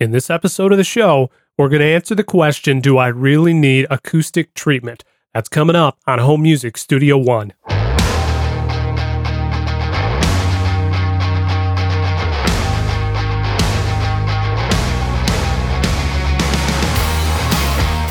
In this episode of the show, we're going to answer the question Do I really need acoustic treatment? That's coming up on Home Music Studio One.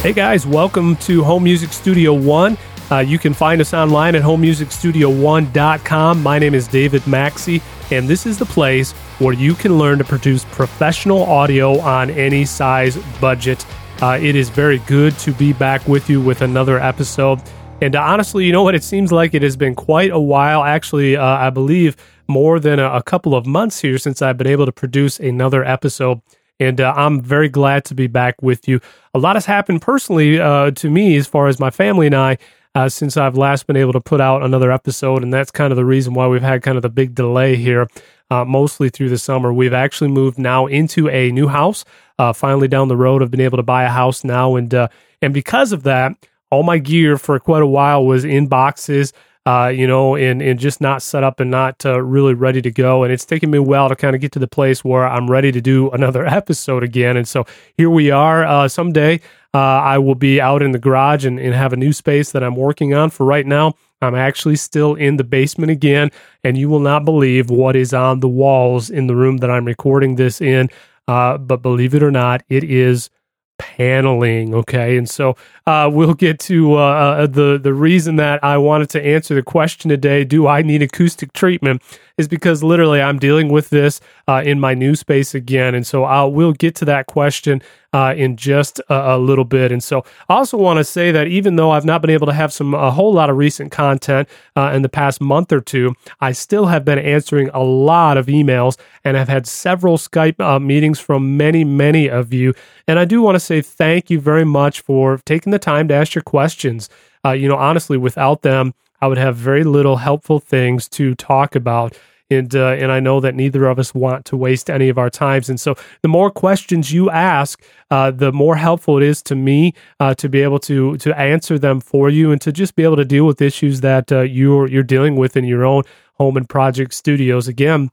Hey guys, welcome to Home Music Studio One. Uh, you can find us online at homemusicstudio1.com. My name is David Maxey, and this is the place where you can learn to produce professional audio on any size budget. Uh, it is very good to be back with you with another episode. And honestly, you know what? It seems like it has been quite a while. Actually, uh, I believe more than a, a couple of months here since I've been able to produce another episode and uh, I'm very glad to be back with you. A lot has happened personally uh, to me as far as my family and I uh, since I've last been able to put out another episode, and that's kind of the reason why we've had kind of the big delay here, uh, mostly through the summer. We've actually moved now into a new house. Uh, finally, down the road, I've been able to buy a house now, and uh, and because of that, all my gear for quite a while was in boxes uh, you know, and, and just not set up and not uh, really ready to go. And it's taken me a while to kind of get to the place where I'm ready to do another episode again. And so here we are. Uh, someday uh, I will be out in the garage and, and have a new space that I'm working on. For right now, I'm actually still in the basement again, and you will not believe what is on the walls in the room that I'm recording this in. Uh, but believe it or not, it is paneling. Okay, and so uh, we'll get to uh, uh, the the reason that I wanted to answer the question today: Do I need acoustic treatment? Is because literally I'm dealing with this uh, in my new space again, and so I will get to that question uh, in just a, a, little bit. And so I also want to say that even though I've not been able to have some a whole lot of recent content uh, in the past month or two, I still have been answering a lot of emails and have had several Skype uh, meetings from many, many of you. And I do want to say thank you very much for taking the time to ask your questions. Uh, you know, honestly, without them, I would have very little helpful things to talk about and uh, and I know that neither of us want to waste any of our times. And so, the more questions you ask, uh, the more helpful it is to me uh, to be able to to answer them for you, and to just be able to deal with issues that uh, you're you're dealing with in your own home and project studios. Again,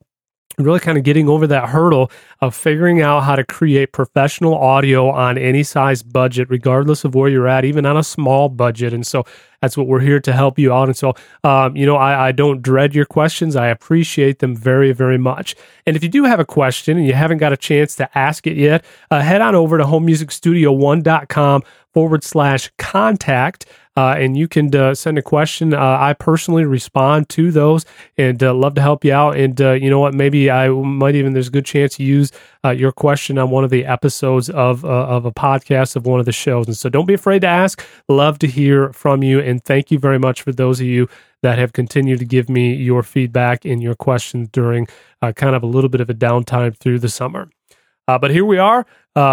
really kind of getting over that hurdle of figuring out how to create professional audio on any size budget, regardless of where you're at, even on a small budget. And so that's what we're here to help you out. And so, um, you know, I, I, don't dread your questions. I appreciate them very, very much. And if you do have a question and you haven't got a chance to ask it yet, uh, head on over to homemusicstudio1.com forward slash contact. Uh, and you can uh, send a question. Uh, I personally respond to those and uh, love to help you out. And uh, you know what? Maybe I might even, there's a good chance to use uh, your question on one of the episodes of, of a podcast of one of the shows. And so don't be afraid to ask. Love to hear from you. And thank you very much for those of you that have continued to give me your feedback and your questions during kind of a little bit of a downtime through the summer. but here we are.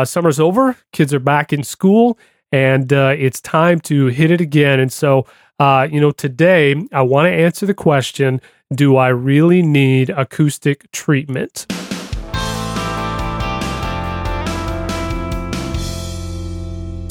summer's over. Kids are back in school and uh, it's time to hit it again. And so, uh, you know, today I want to answer the question Do I really need acoustic treatment?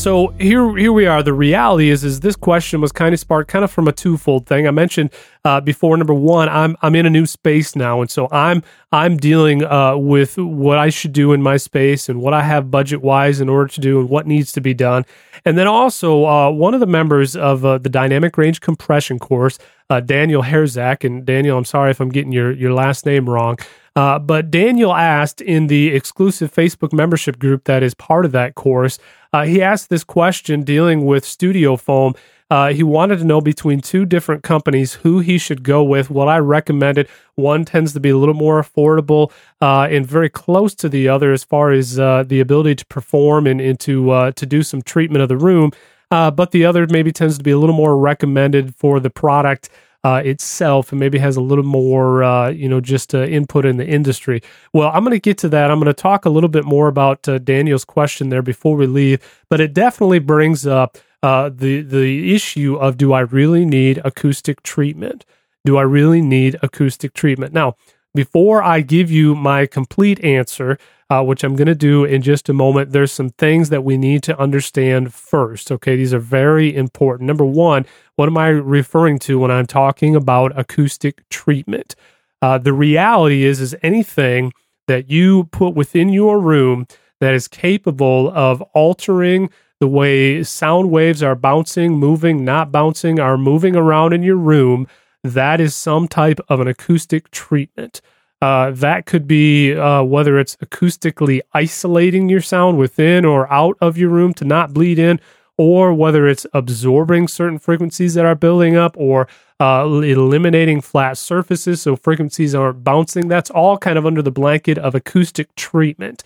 So here here we are. The reality is is this question was kind of sparked kind of from a twofold thing. I mentioned uh, before. Number one, I'm I'm in a new space now, and so I'm I'm dealing uh, with what I should do in my space and what I have budget wise in order to do and what needs to be done. And then also uh, one of the members of uh, the dynamic range compression course, uh, Daniel Herzak, and Daniel, I'm sorry if I'm getting your your last name wrong. Uh, but Daniel asked in the exclusive Facebook membership group that is part of that course, uh, he asked this question dealing with studio foam. Uh, he wanted to know between two different companies who he should go with. What I recommended, one tends to be a little more affordable uh, and very close to the other as far as uh, the ability to perform and, and to uh, to do some treatment of the room. but the other maybe tends to be a little more recommended for the product uh, itself and maybe has a little more, uh, you know, just uh, input in the industry. Well, I'm going to get to that. I'm going to talk a little bit more about uh, Daniel's question there before we leave, but it definitely brings up uh, the the issue of do I really need acoustic treatment? Do I really need acoustic treatment? Now, before I give you my complete answer, uh, which I'm going to do in just a moment, there's some things that we need to understand first. Okay, these are very important. Number one, what am I referring to when I'm talking about acoustic treatment? Uh, the reality is, is anything that you put within your room that is capable of altering the way sound waves are bouncing, moving, not bouncing, are moving around in your room, that is some type of an acoustic treatment. Uh, that could be uh, whether it's acoustically isolating your sound within or out of your room to not bleed in, or whether it's absorbing certain frequencies that are building up or uh, eliminating flat surfaces so frequencies aren't bouncing. That's all kind of under the blanket of acoustic treatment.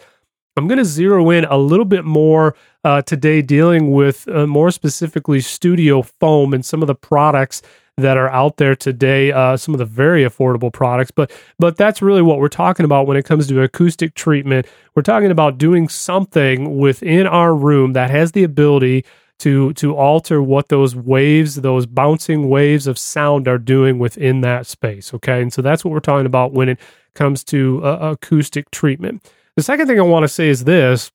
I'm going to zero in a little bit more uh, today, dealing with uh, more specifically studio foam and some of the products that are out there today. Uh, some of the very affordable products, but but that's really what we're talking about when it comes to acoustic treatment. We're talking about doing something within our room that has the ability to to alter what those waves, those bouncing waves of sound are doing within that space. Okay, and so that's what we're talking about when it comes to uh, acoustic treatment. The second thing I want to say is this.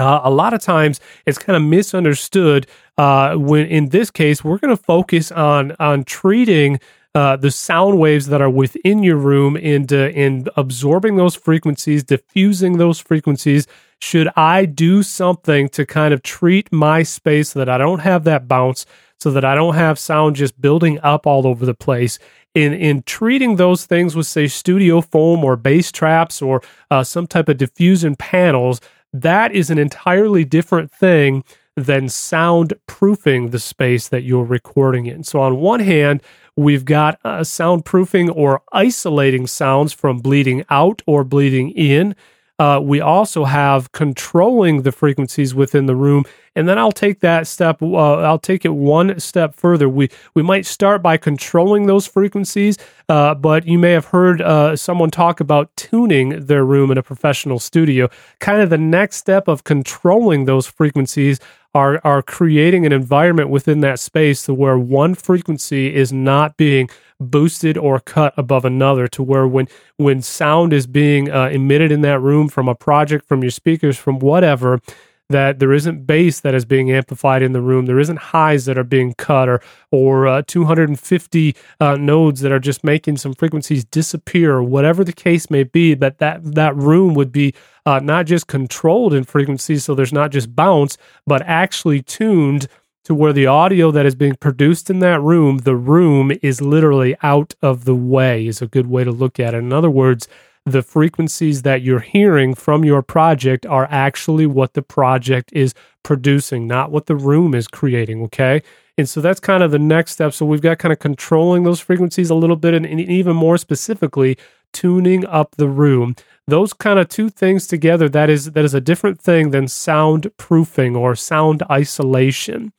Uh, a lot of times it's kind of misunderstood. Uh, when in this case, we're going to focus on on treating uh, the sound waves that are within your room and uh, and absorbing those frequencies, diffusing those frequencies should I do something to kind of treat my space so that I don't have that bounce, so that I don't have sound just building up all over the place? In, in treating those things with, say, studio foam or bass traps or uh, some type of diffusion panels, that is an entirely different thing than sound proofing the space that you're recording in. So, on one hand, we've got uh, soundproofing or isolating sounds from bleeding out or bleeding in. Uh, we also have controlling the frequencies within the room, and then I'll take that step. Uh, I'll take it one step further. We we might start by controlling those frequencies, uh, but you may have heard uh, someone talk about tuning their room in a professional studio. Kind of the next step of controlling those frequencies are are creating an environment within that space to where one frequency is not being boosted or cut above another to where when when sound is being uh, emitted in that room from a project from your speakers from whatever that there isn't bass that is being amplified in the room. There isn't highs that are being cut or or uh, 250 uh, nodes that are just making some frequencies disappear or whatever the case may be but that that room would be uh, not just controlled in frequencies so there's not just bounce but actually tuned to where the audio that is being produced in that room, the room is literally out of the way, is a good way to look at it. In other words, the frequencies that you're hearing from your project are actually what the project is producing, not what the room is creating. Okay. And so that's kind of the next step. So we've got kind of controlling those frequencies a little bit and, and even more specifically, tuning up the room. Those kind of two things together, that is that is a different thing than sound proofing or sound isolation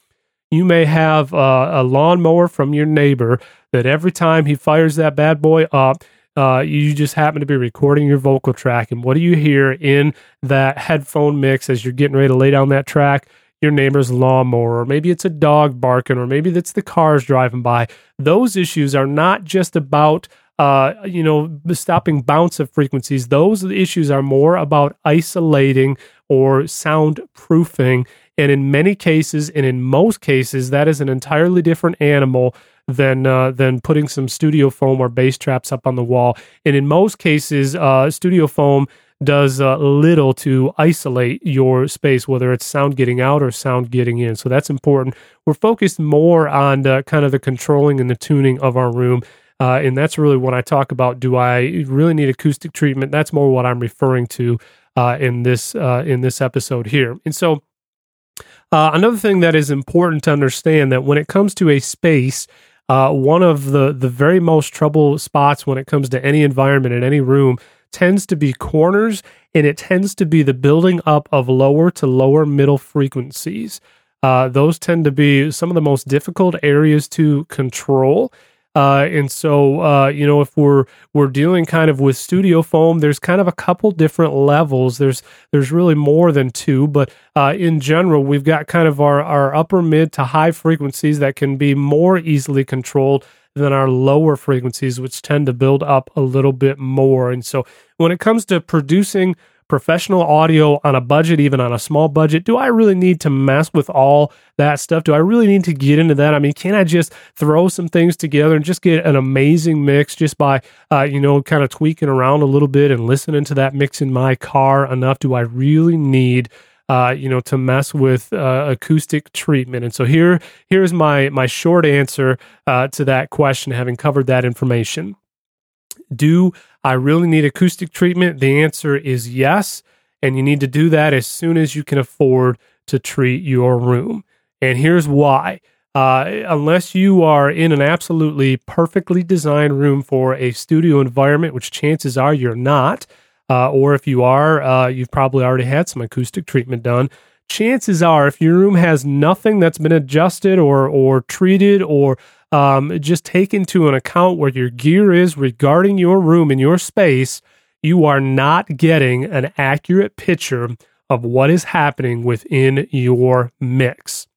you may have a lawnmower from your neighbor that every time he fires that bad boy up, uh, you just happen to be recording your vocal track. And what do you hear in that headphone mix as you're getting ready to lay down that track? Your neighbor's lawnmower, or maybe it's a dog barking, or maybe it's the cars driving by. Those issues are not just about uh, you know, stopping bounce of frequencies. Those issues are more about isolating or soundproofing and in many cases, and in most cases, that is an entirely different animal than uh, than putting some studio foam or bass traps up on the wall. And in most cases, uh, studio foam does uh, little to isolate your space, whether it's sound getting out or sound getting in. So that's important. We're focused more on uh, kind of the controlling and the tuning of our room. Uh, and that's really what I talk about do I really need acoustic treatment? That's more what I'm referring to uh, in this in this episode here. And so uh, another thing that is important to understand that when it comes to a space, uh, one of the the very most trouble spots when it comes to any environment in any room tends to be corners, and it tends to be the building up of lower to lower middle frequencies. Uh, those tend to be some of the most difficult areas to control. Uh, and so, uh, you know, if we're we're dealing kind of with studio foam, there's kind of a couple different levels. There's there's really more than two, but uh, in general, we've got kind of our our upper mid to high frequencies that can be more easily controlled than our lower frequencies, which tend to build up a little bit more. And so, when it comes to producing professional audio on a budget, even on a small budget? Do I really need to mess with all that stuff? Do I really need to get into that? I mean, can I just throw some things together and just get an amazing mix just by, uh, you know, kind of tweaking around a little bit and listening to that mix in my car enough? Do I really need uh, you know, to mess with uh, acoustic treatment. And so here, here's my my short answer uh, to that question, having covered that information. Do I really need acoustic treatment? The answer is yes, and you need to do that as soon as you can afford to treat your room. And here's why. Uh, unless you are in an absolutely perfectly designed room for a studio environment, which chances are you're not, uh, or if you are, uh, you've probably already had some acoustic treatment done. Chances are, if your room has nothing that's been adjusted or or treated or um, just take into an account where your gear is regarding your room and your space, you are not getting an accurate picture of what is happening within your mix.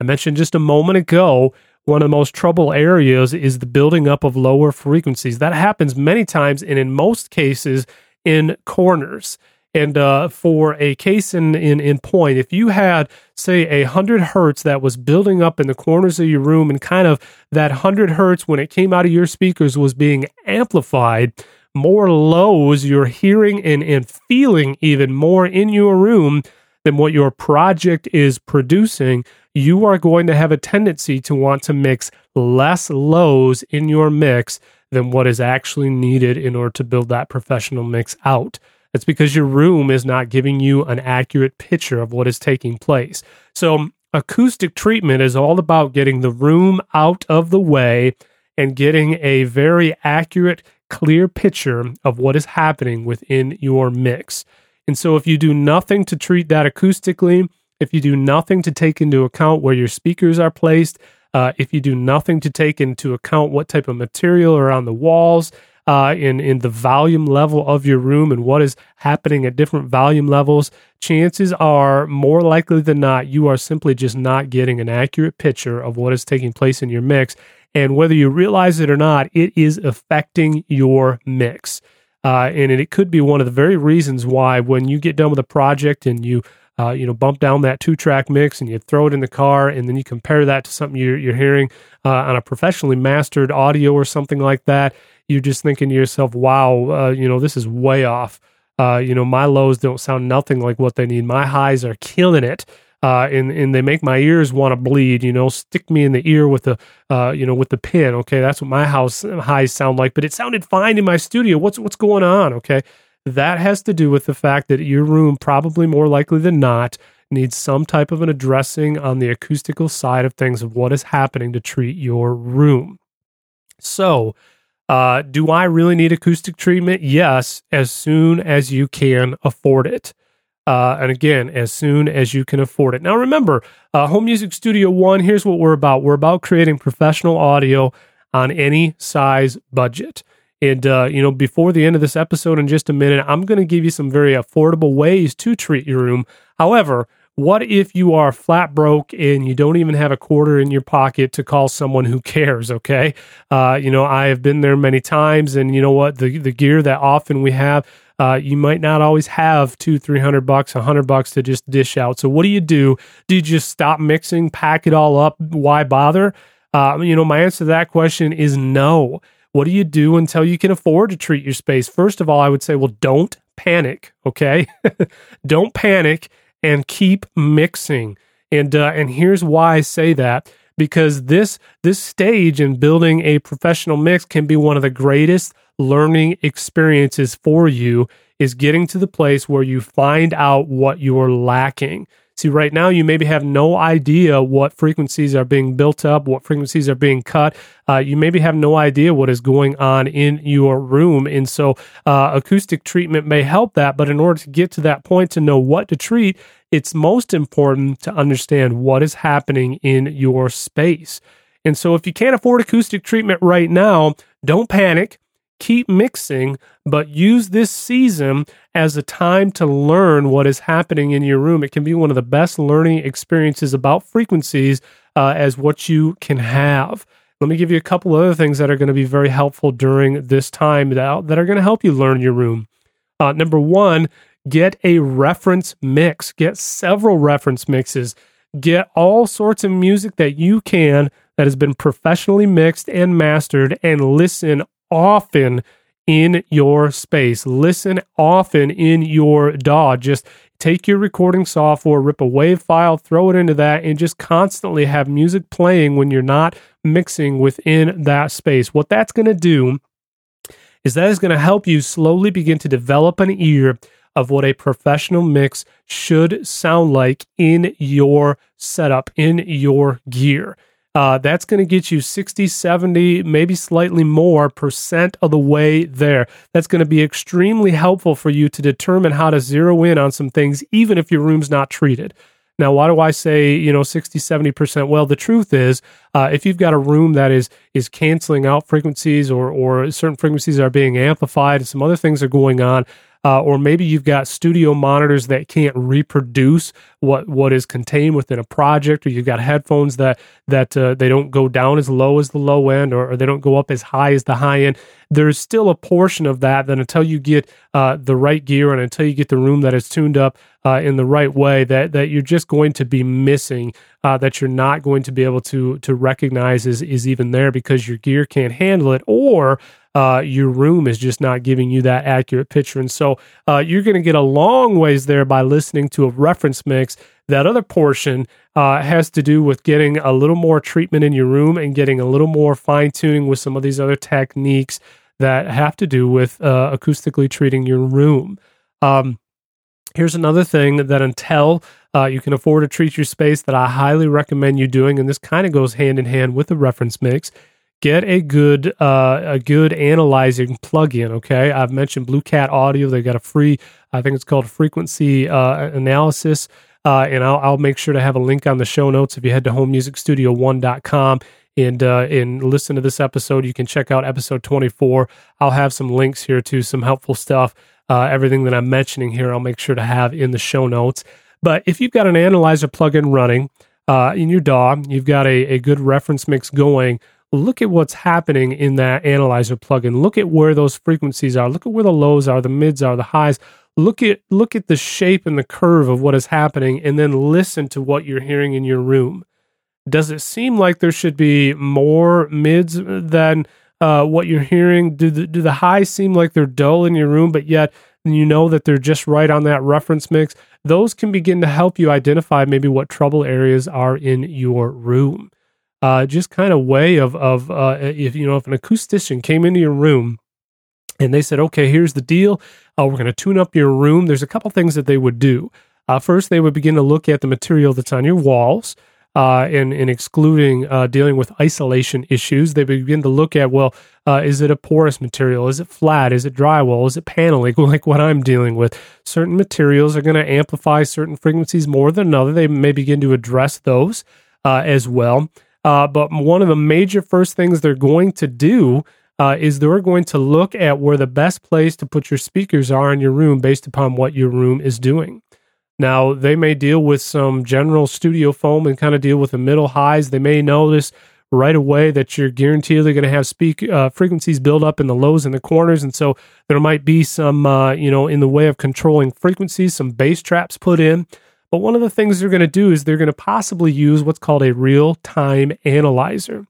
I mentioned just a moment ago one of the most trouble areas is the building up of lower frequencies. That happens many times, and in most cases, in corners. And uh, for a case in, in, in point, if you had, say, a 100 hertz that was building up in the corners of your room and kind of that 100 hertz when it came out of your speakers was being amplified, more lows you're hearing and, and feeling even more in your room than what your project is producing, you are going to have a tendency to want to mix less lows in your mix than what is actually needed in order to build that professional mix out. It's because your room is not giving you an accurate picture of what is taking place. So, acoustic treatment is all about getting the room out of the way and getting a very accurate, clear picture of what is happening within your mix. And so, if you do nothing to treat that acoustically, if you do nothing to take into account where your speakers are placed, uh, if you do nothing to take into account what type of material are on the walls, uh, in in the volume level of your room and what is happening at different volume levels, chances are more likely than not you are simply just not getting an accurate picture of what is taking place in your mix. And whether you realize it or not, it is affecting your mix. Uh, and it could be one of the very reasons why when you get done with a project and you uh, you know, bump down that two track mix and you throw it in the car, and then you compare that to something you're, you're hearing uh, on a professionally mastered audio or something like that. You're just thinking to yourself, wow, uh, you know, this is way off. Uh, you know, my lows don't sound nothing like what they need. My highs are killing it. Uh, and and they make my ears want to bleed. You know, stick me in the ear with the, uh, you know, with the pin. Okay, that's what my house highs sound like. But it sounded fine in my studio. What's what's going on? Okay, that has to do with the fact that your room, probably more likely than not, needs some type of an addressing on the acoustical side of things of what is happening to treat your room. So, uh, do I really need acoustic treatment? Yes, as soon as you can afford it. Uh, and again, as soon as you can afford it. Now, remember, uh, Home Music Studio One, here's what we're about we're about creating professional audio on any size budget. And, uh, you know, before the end of this episode, in just a minute, I'm going to give you some very affordable ways to treat your room. However, what if you are flat broke and you don't even have a quarter in your pocket to call someone who cares? Okay. Uh, you know, I have been there many times, and you know what? The, the gear that often we have, uh, you might not always have two, three hundred bucks, a hundred bucks to just dish out. So what do you do? Do you just stop mixing, pack it all up? Why bother? Uh, you know, my answer to that question is no. What do you do until you can afford to treat your space? First of all, I would say, well, don't panic, okay? don't panic and keep mixing. And uh, and here's why I say that because this this stage in building a professional mix can be one of the greatest learning experiences for you is getting to the place where you find out what you're lacking. See, right now, you maybe have no idea what frequencies are being built up, what frequencies are being cut. Uh, you maybe have no idea what is going on in your room. And so, uh, acoustic treatment may help that. But in order to get to that point to know what to treat, it's most important to understand what is happening in your space. And so, if you can't afford acoustic treatment right now, don't panic keep mixing, but use this season as a time to learn what is happening in your room. It can be one of the best learning experiences about frequencies uh, as what you can have. Let me give you a couple other things that are going to be very helpful during this time that, that are going to help you learn your room. Uh, number one, get a reference mix, get several reference mixes, get all sorts of music that you can that has been professionally mixed and mastered, and listen often in your space. Listen often in your DAW. Just take your recording software, rip a WAV file, throw it into that, and just constantly have music playing when you're not mixing within that space. What that's going to do is that is going to help you slowly begin to develop an ear of what a professional mix should sound like in your setup, in your gear. Uh, that's going to get you 60, 70, maybe slightly more percent of the way there. That's going to be extremely helpful for you to determine how to zero in on some things, even if your room's not treated. Now, why do I say, you know, 60, 70%? Well, the truth is, uh, if you've got a room that is is canceling out frequencies or, or certain frequencies are being amplified and some other things are going on, uh, or maybe you've got studio monitors that can't reproduce what what is contained within a project, or you've got headphones that that uh, they don't go down as low as the low end, or, or, they don't go up as high as the high end. There's still a portion of that that until you get uh, the right gear and until you get the room that is tuned up uh, in the right way, that that you're just going to be missing. Uh, that you're not going to be able to to recognize is is even there because your gear can't handle it, or uh, your room is just not giving you that accurate picture. And so uh, you're going to get a long ways there by listening to a reference mix. That other portion uh, has to do with getting a little more treatment in your room and getting a little more fine tuning with some of these other techniques that have to do with uh, acoustically treating your room. Um, here's another thing that until uh, you can afford to treat your space that I highly recommend you doing, and this kind of goes hand in hand with the reference mix, get a good uh, a good analyzing plugin. Okay, I've mentioned Blue Cat Audio. They've got a free, I think it's called frequency uh, analysis. Uh, and I'll, I'll make sure to have a link on the show notes if you head to homemusicstudio1.com and uh, and listen to this episode. You can check out episode 24. I'll have some links here to some helpful stuff. Uh, everything that I'm mentioning here, I'll make sure to have in the show notes. But if you've got an analyzer plugin running uh, in your DAW, you've got a, a good reference mix going look at what's happening in that analyzer plugin. Look at where those frequencies are. Look at where the lows are, the mids are, the highs. Look at look at the shape and the curve of what is happening and then listen to what you're hearing in your room. Does it seem like there should be more mids than uh, what you're hearing? Do the, do the highs seem like they're dull in your room, but yet you know that they're just right on that reference mix? Those can begin to help you identify maybe what trouble areas are in your room uh, just kind of way of of uh, if you know if an acoustician came into your room and they said, okay, here's the deal, uh, we're going to tune up your room. There's a couple things that they would do. Uh, first, they would begin to look at the material that's on your walls. Uh, and, and excluding uh, dealing with isolation issues, they begin to look at well, uh, is it a porous material? Is it flat? Is it drywall? Is it paneling? Like what I'm dealing with. Certain materials are going to amplify certain frequencies more than another. They may begin to address those uh, as well. Uh, but one of the major first things they're going to do uh, is they're going to look at where the best place to put your speakers are in your room based upon what your room is doing. Now, they may deal with some general studio foam and kind of deal with the middle highs. They may notice right away that you're guaranteed they're going to have speak uh, frequencies build up in the lows and the corners, and so there might be some, uh, you know, in the way of controlling frequencies, some bass traps put in. But one of the things they're going to do is they're going to possibly use what's called a real time analyzer.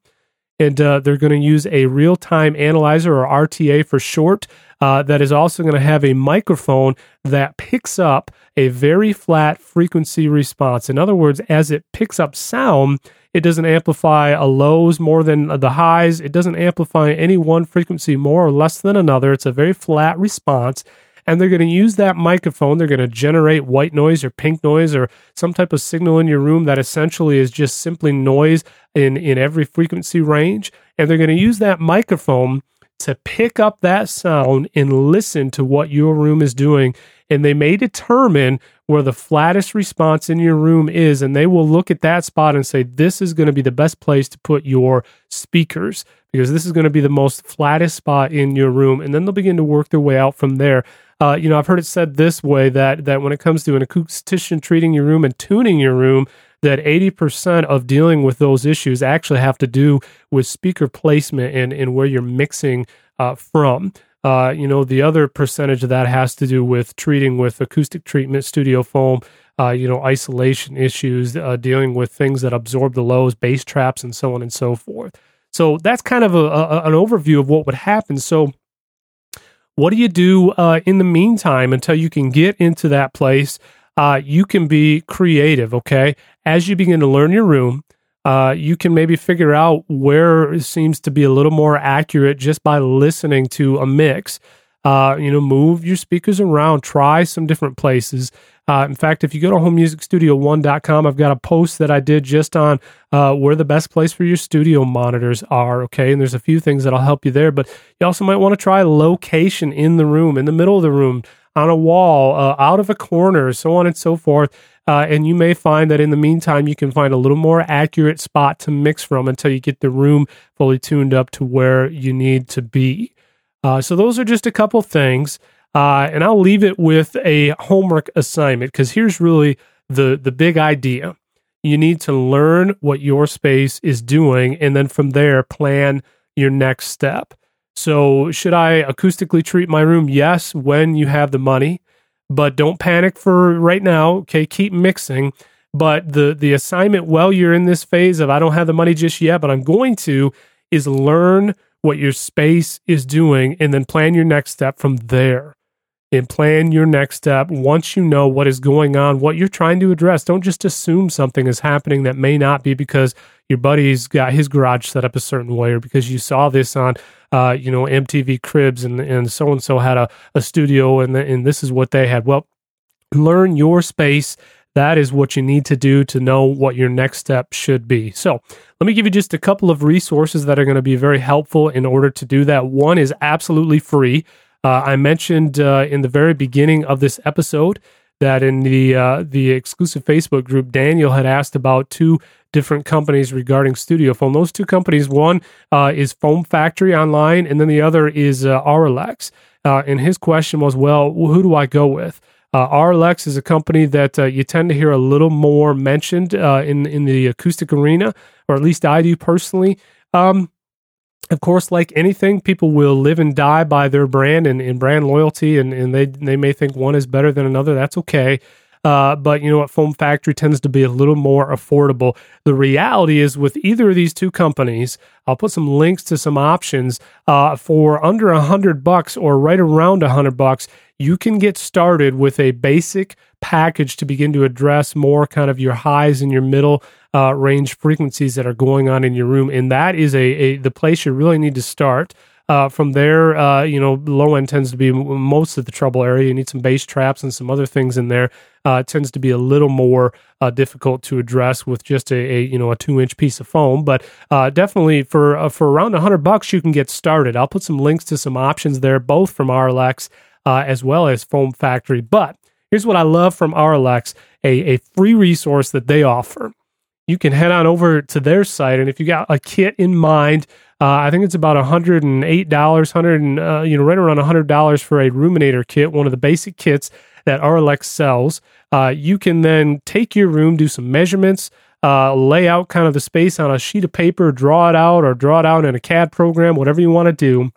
And uh, they're going to use a real time analyzer or RTA for short. Uh, that is also going to have a microphone that picks up a very flat frequency response. In other words, as it picks up sound, it doesn't amplify a lows more than the highs. It doesn't amplify any one frequency more or less than another. It's a very flat response and they're going to use that microphone. They're going to generate white noise or pink noise or some type of signal in your room that essentially is just simply noise in, in every frequency range. And they're going to use that microphone to pick up that sound and listen to what your room is doing. And they may determine where the flattest response in your room is. And they will look at that spot and say, this is going to be the best place to put your speakers because this is going to be the most flattest spot in your room. And then they'll begin to work their way out from there. Uh, you know, I've heard it said this way that that when it comes to an acoustician treating your room and tuning your room, that 80% of dealing with those issues actually have to do with speaker placement and, and where you're mixing uh, from. Uh, you know, the other percentage of that has to do with treating with acoustic treatment, studio foam, uh, you know, isolation issues, uh, dealing with things that absorb the lows, bass traps, and so on and so forth. So that's kind of a, a, an overview of what would happen. So, what do you do uh, in the meantime until you can get into that place? Uh, you can be creative, okay? As you begin to learn your room, uh, you can maybe figure out where it seems to be a little more accurate just by listening to a mix. Uh, you know, move your speakers around, try some different places. Uh, in fact, if you go to homemusicstudio1.com, I've got a post that I did just on uh, where the best place for your studio monitors are. Okay. And there's a few things that'll help you there, but you also might want to try location in the room, in the middle of the room, on a wall, uh, out of a corner, so on and so forth. Uh, and you may find that in the meantime, you can find a little more accurate spot to mix from until you get the room fully tuned up to where you need to be. Uh, so, those are just a couple things. Uh, and I'll leave it with a homework assignment because here's really the, the big idea. You need to learn what your space is doing, and then from there, plan your next step. So, should I acoustically treat my room? Yes, when you have the money but don't panic for right now. Okay, keep mixing. But the the assignment while you're in this phase of I don't have the money just yet, but I'm going to is learn what your space is doing and then plan your next step from there. And plan your next step once you know what is going on, what you're trying to address. Don't just assume something is happening that may not be because your buddy's got his garage set up a certain way or because you saw this on uh, you know, MTV Cribs and and so and so had a, a studio and the, and this is what they had. Well, learn your space. That is what you need to do to know what your next step should be. So, let me give you just a couple of resources that are going to be very helpful in order to do that. One is absolutely free. Uh, I mentioned uh, in the very beginning of this episode that in the uh, the exclusive Facebook group, Daniel had asked about two different companies regarding studio foam. Those two companies, one uh, is Foam Factory online, and then the other is uh. Uh, and his question was, well, who do I go with? Uh, Auralex is a company that uh, you tend to hear a little more mentioned uh, in in the acoustic arena, or at least I do personally. Um, of course, like anything, people will live and die by their brand and, and brand loyalty, and, and they they may think one is better than another. That's okay. Uh, but you know what? Foam Factory tends to be a little more affordable. The reality is, with either of these two companies, I'll put some links to some options uh, for under a hundred bucks or right around a hundred bucks. You can get started with a basic package to begin to address more kind of your highs and your middle uh, range frequencies that are going on in your room, and that is a, a the place you really need to start. Uh, from there, uh, you know, low end tends to be most of the trouble area. You need some bass traps and some other things in there. Uh, tends to be a little more uh, difficult to address with just a, a, you know a two inch piece of foam. But uh, definitely for uh, for around hundred bucks, you can get started. I'll put some links to some options there, both from Auralex as well as Foam Factory. But here's what I love from Auralex: a, a free resource that they offer you can head on over to their site, and if you got a kit in mind, uh, I think it's about hundred and eight dollars, hundred and uh, you know right around hundred dollars for a Roominator kit, one of the basic kits that Auralex sells. Uh, you can then take your room, do some measurements, uh, lay out kind of the space on a sheet of paper, draw it out, or draw it out in a CAD program, whatever you want to do,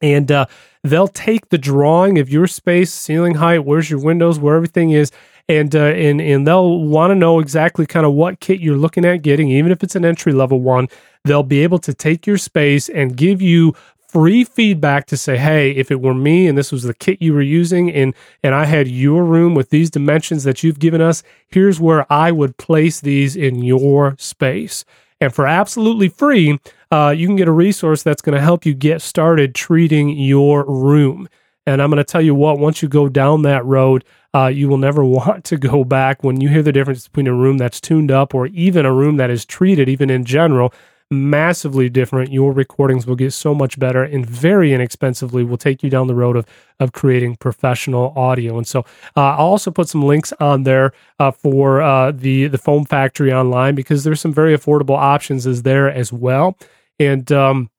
and uh, they'll take the drawing of your space, ceiling height, where's your windows, where everything is, and uh, and and they'll want to know exactly kind of what kit you're looking at getting, even if it's an entry level one. They'll be able to take your space and give you free feedback to say, hey, if it were me and this was the kit you were using, and and I had your room with these dimensions that you've given us, here's where I would place these in your space. And for absolutely free, uh, you can get a resource that's going to help you get started treating your room. And I'm going to tell you what, once you go down that road, uh, you will never want to go back when you hear the difference between a room that's tuned up or even a room that is treated, even in general. Massively different. Your recordings will get so much better and very inexpensively will take you down the road of, of creating professional audio. And so uh, I'll also put some links on there uh, for uh, the, the Foam Factory online because there's some very affordable options is there as well. And, um,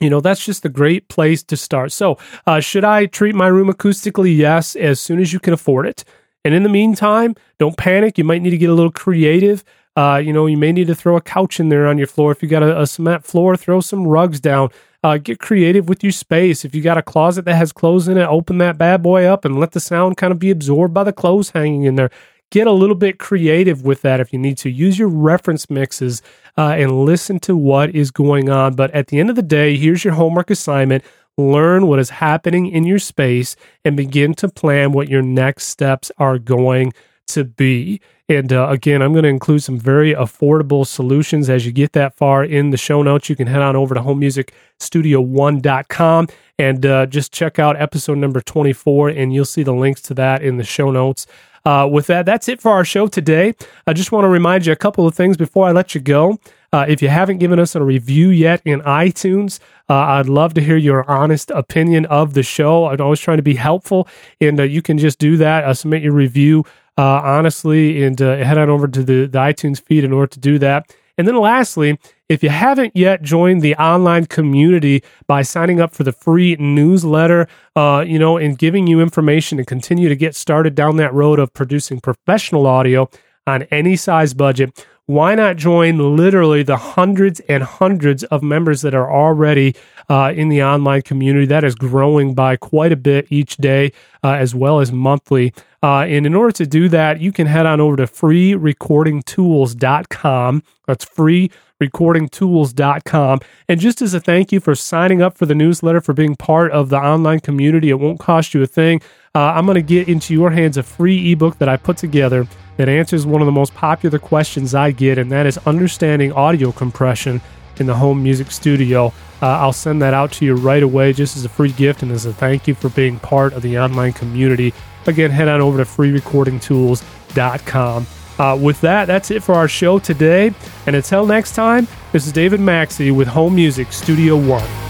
you know that's just a great place to start so uh, should i treat my room acoustically yes as soon as you can afford it and in the meantime don't panic you might need to get a little creative uh, you know you may need to throw a couch in there on your floor if you got a, a cement floor throw some rugs down Uh, get creative with your space. If you got a closet that has clothes in it, open that bad boy up and let the sound kind of be absorbed by the clothes hanging in there. Get a little bit creative with that if you need to. Use your reference mixes uh, and listen to what is going on. But at the end of the day, here's your homework assignment learn what is happening in your space and begin to plan what your next steps are going to be. And uh, again, I'm going to include some very affordable solutions as you get that far in the show notes. You can head on over to homemusicstudio1.com and uh, just check out episode number 24, and you'll see the links to that in the show notes. Uh, with that, that's it for our show today. I just want to remind you a couple of things before I let you go. Uh, if you haven't given us a review yet in iTunes, uh, I'd love to hear your honest opinion of the show. I'm always trying to be helpful, and uh, you can just do that. Uh, submit your review uh, honestly and uh, head on over to the, the iTunes feed in order to do that. And then lastly, if you haven't yet joined the online community by signing up for the free newsletter, uh, you know, and giving you information to continue to get started down that road of producing professional audio on any size budget, why not join literally the hundreds and hundreds of members that are already uh, in the online community? That is growing by quite a bit each day, uh, as well as monthly. Uh, and in order to do that, you can head on over to freerecordingtools.com. That's free freerecordingtools.com. And just as a thank you for signing up for the newsletter, for being part of the online community, it won't cost you a thing. Uh, I'm going to get into your hands a free ebook that I put together that answers one of the most popular questions I get, and that is understanding audio compression in the home music studio. Uh, I'll send that out to you right away just as a free gift and as a thank you for being part of the online community. Again, head on over to freerecordingtools.com. Uh, with that, that's it for our show today. And until next time, this is David Maxey with Home Music Studio One.